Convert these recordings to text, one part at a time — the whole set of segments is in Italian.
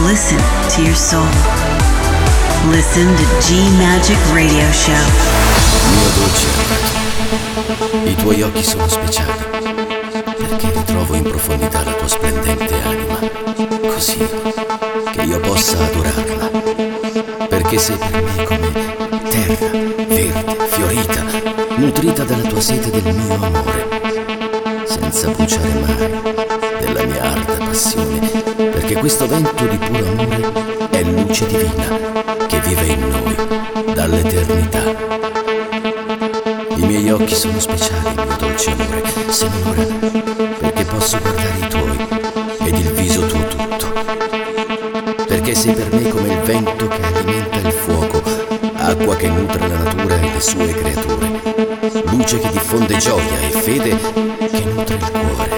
Listen to your soul. Listen to G Magic Radio Show. Mio dolce i tuoi occhi sono speciali perché ritrovo in profondità la tua splendente anima, così che io possa adorarla, perché sei per me come terra verde, fiorita, nutrita dalla tua sete del mio amore, senza bruciare mai della mia arda passione, perché questo vento di puro amore è luce divina che vive in noi dall'eternità. I miei occhi sono speciali, mio dolce amore, Signora, perché posso guardare i tuoi ed il viso tuo tutto. Perché sei per me come il vento che alimenta il fuoco, acqua che nutre la natura e le sue creature, luce che diffonde gioia e fede che nutre il cuore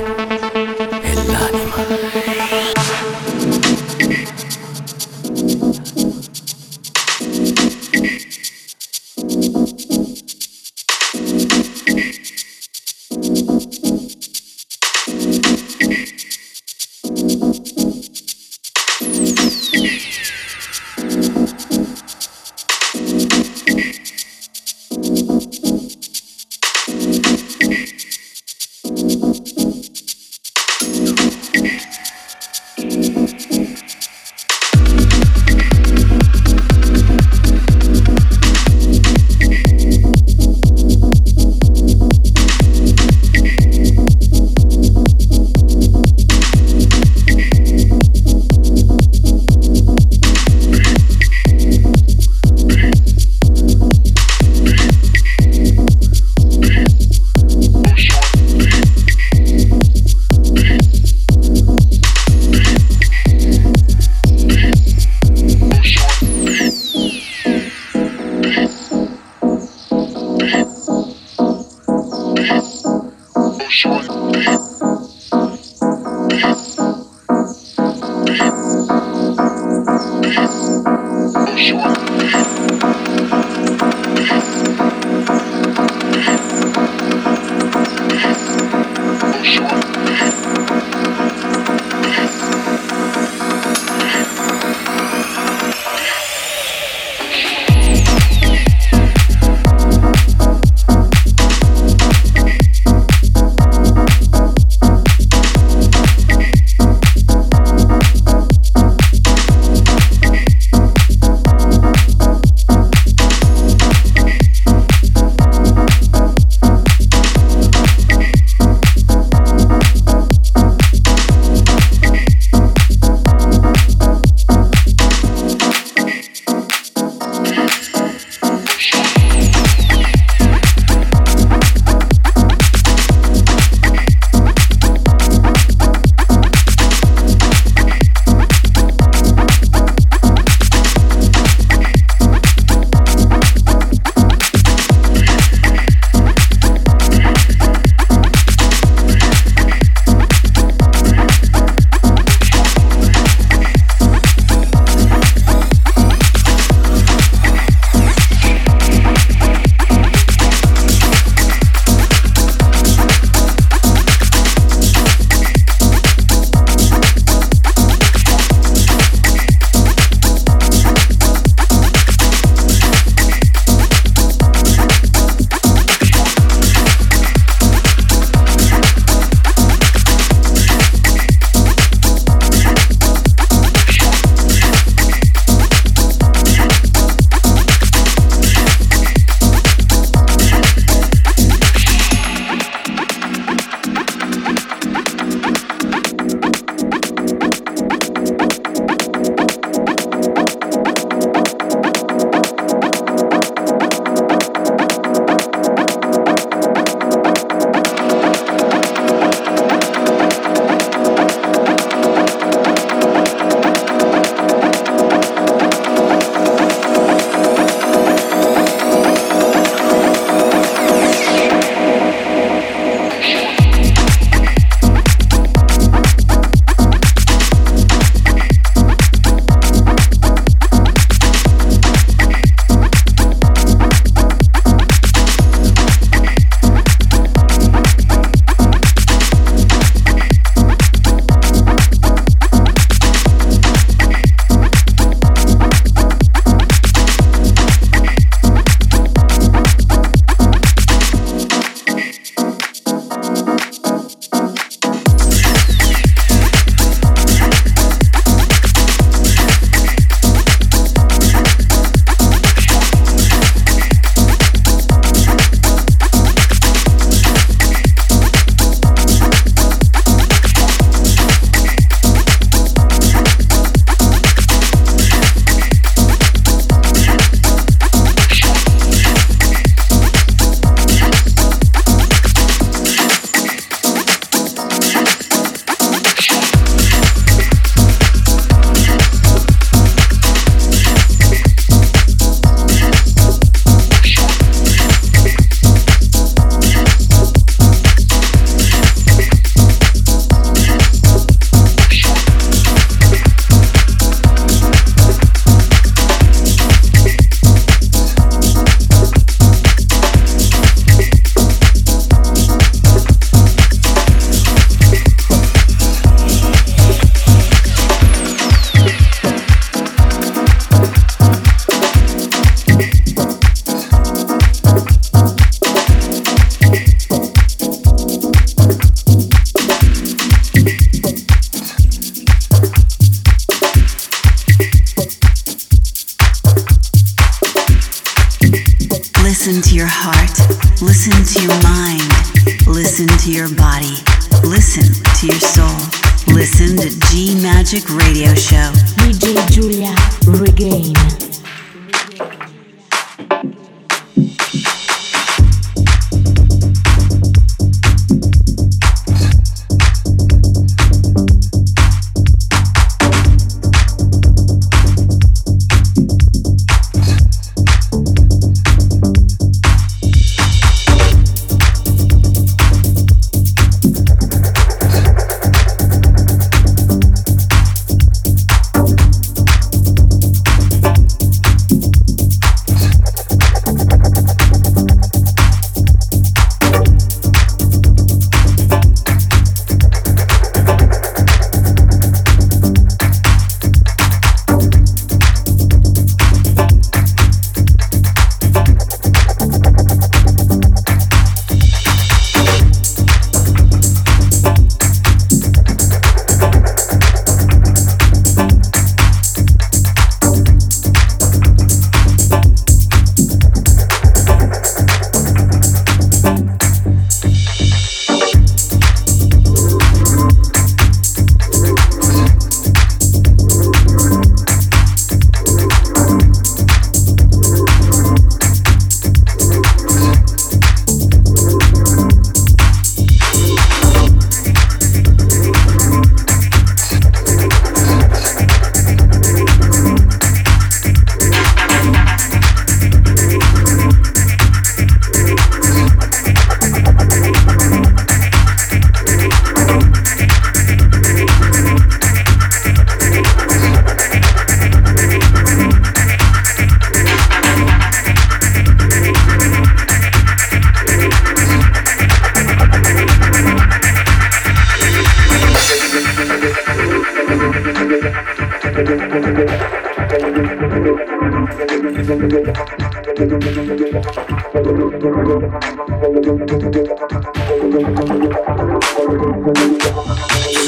So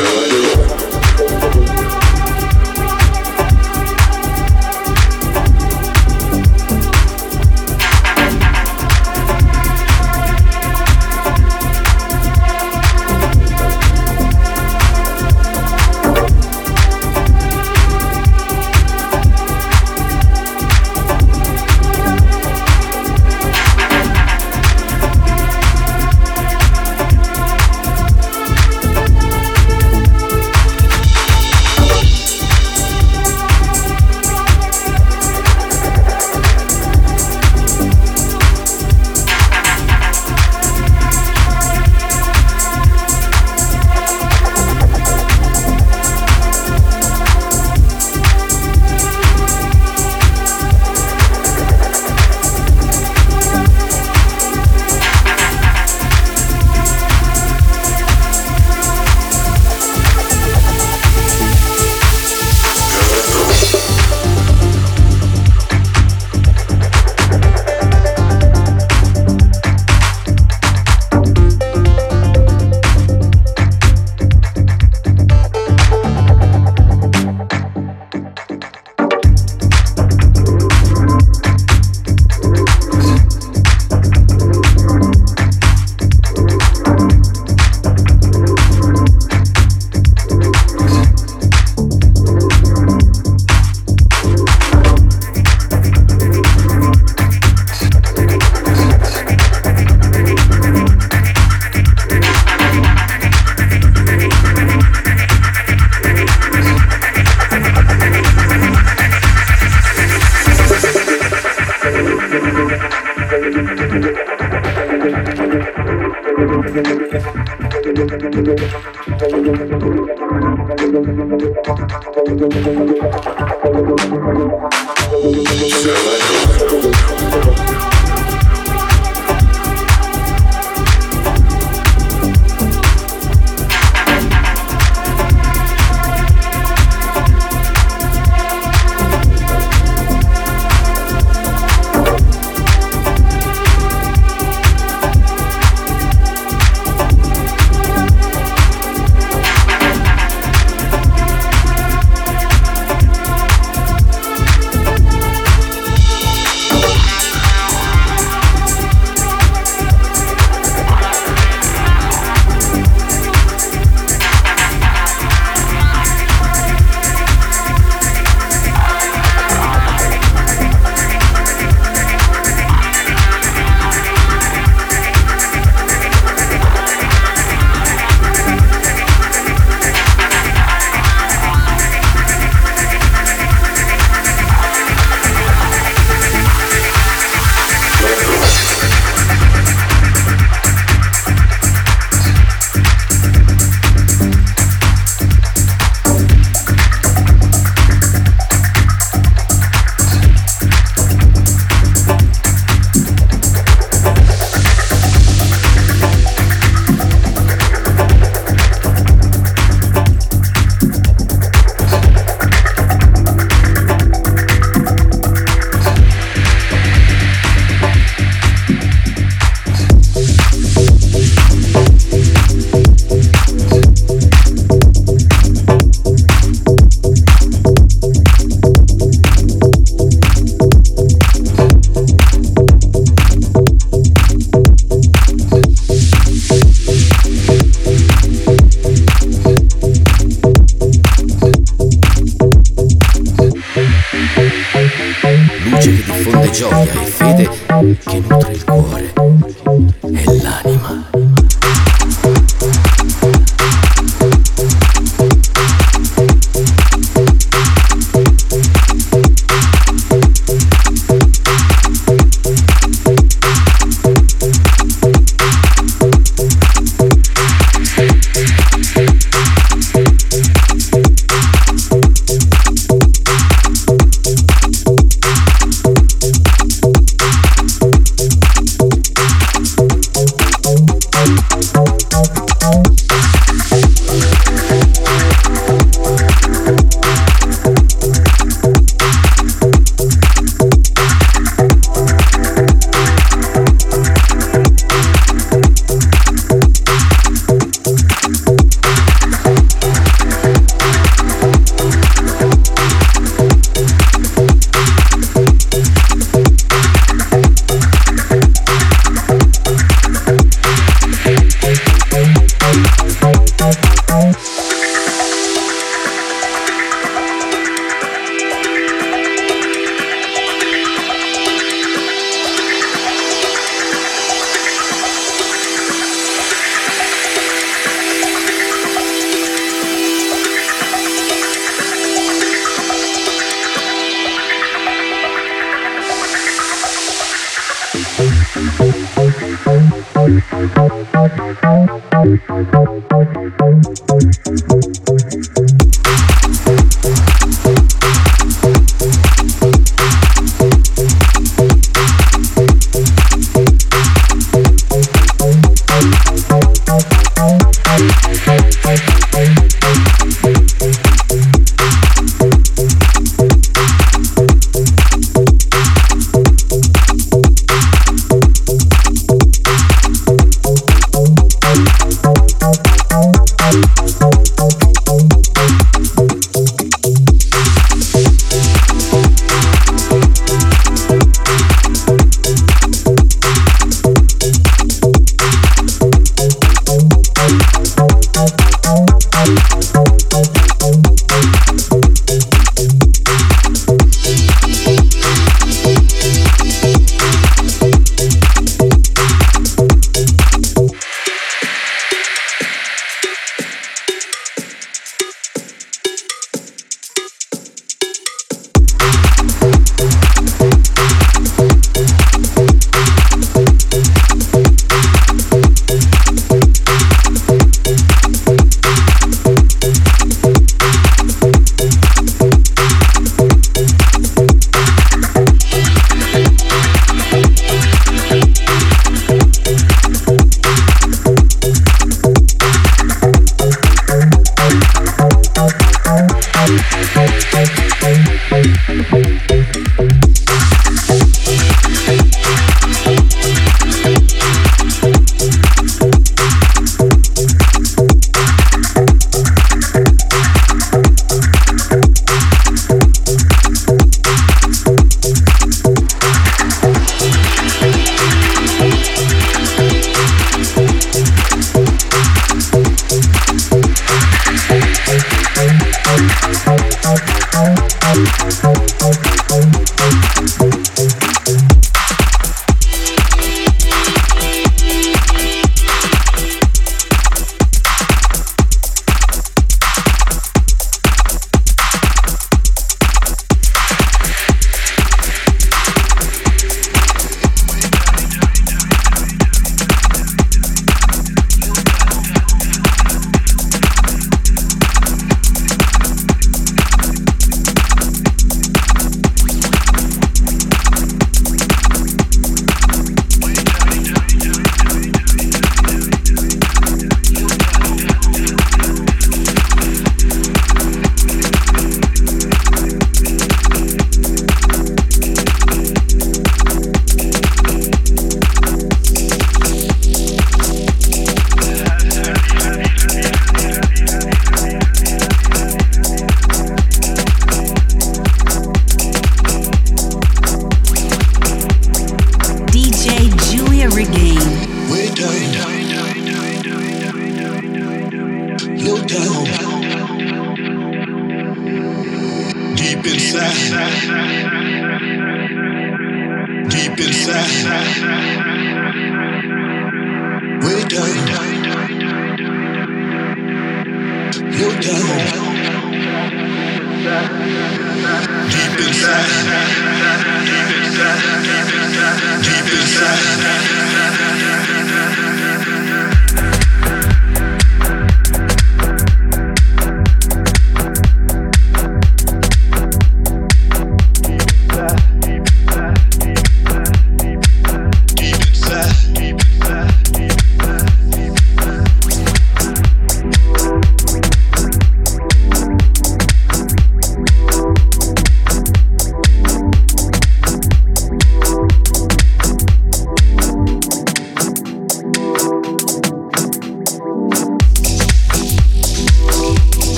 I do. Thank you.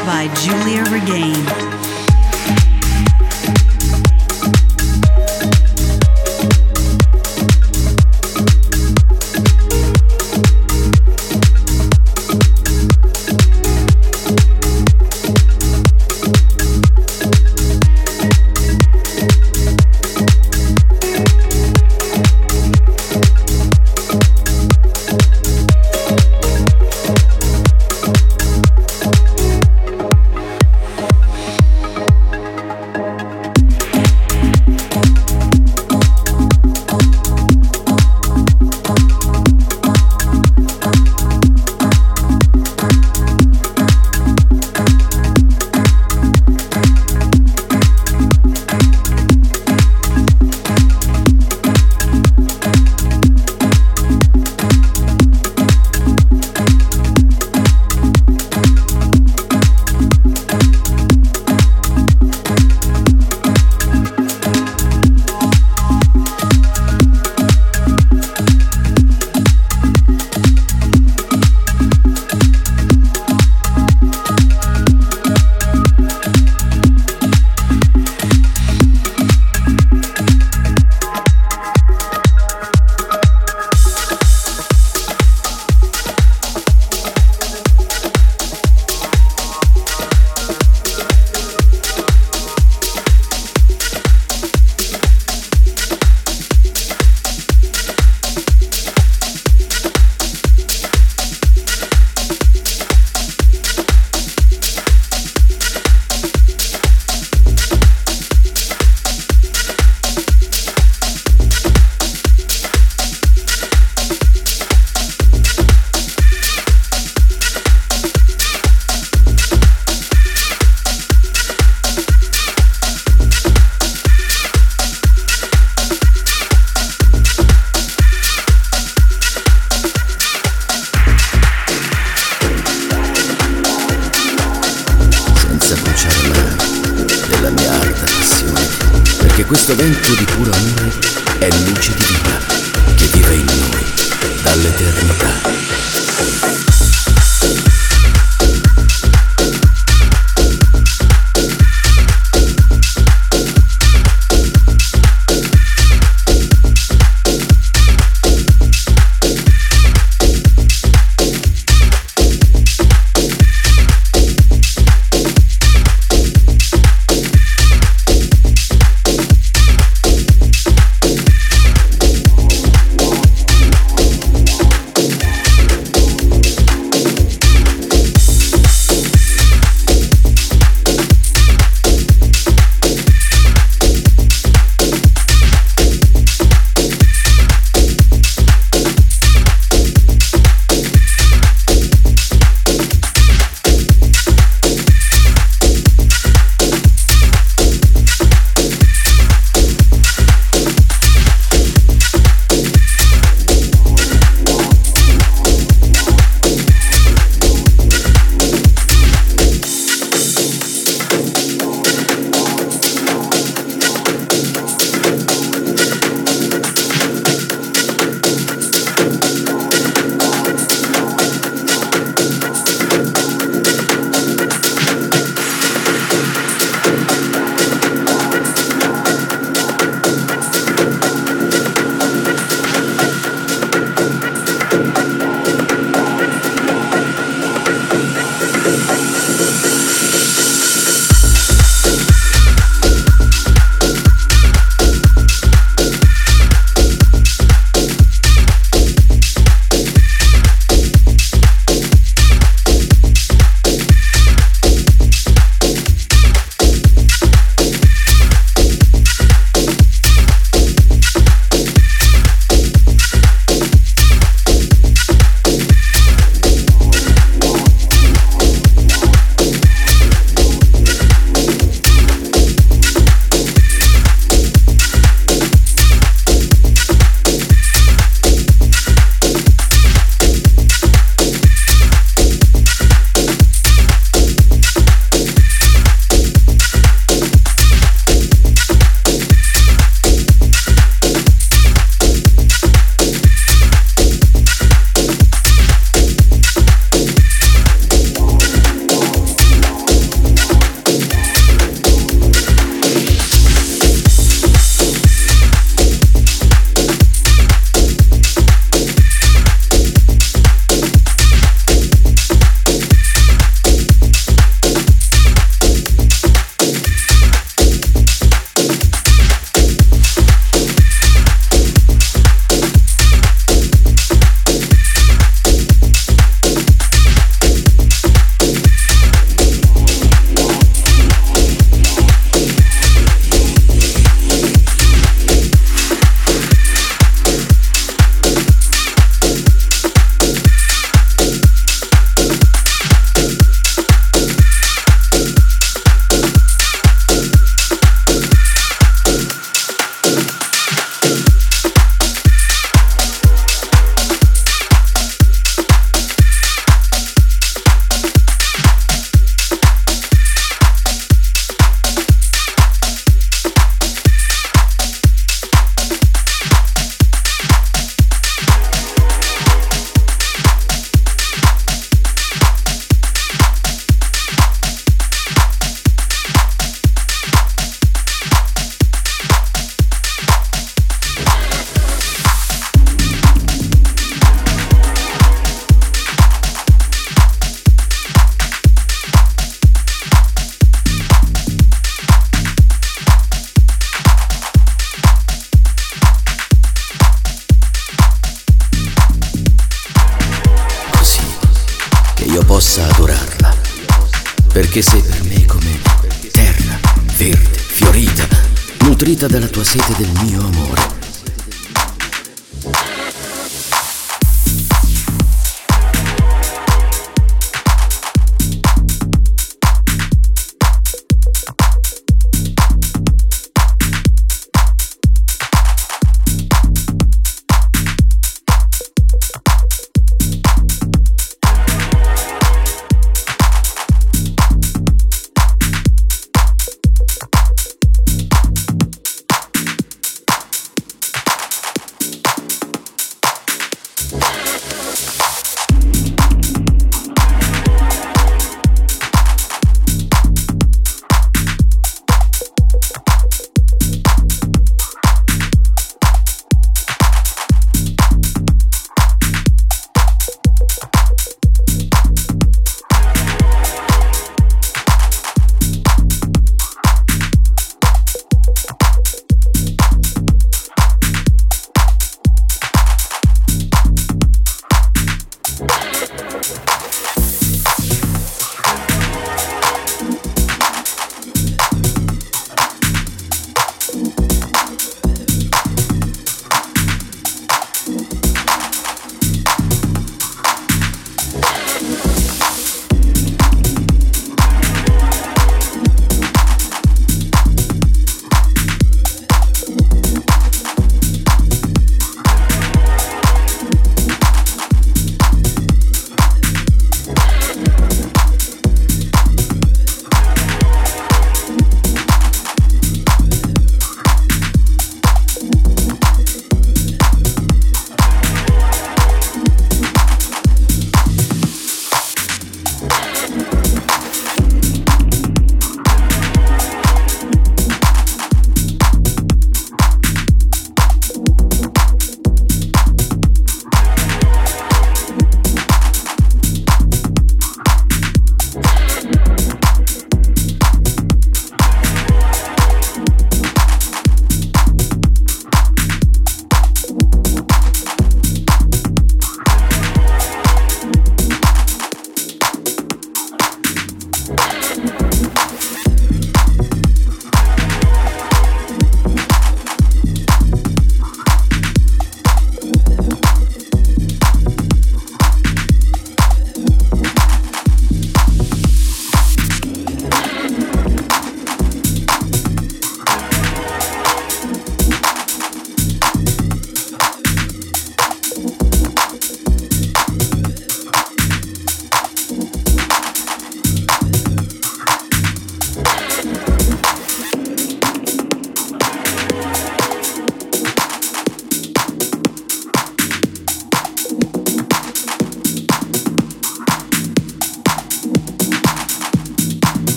by Julia Regain.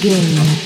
game.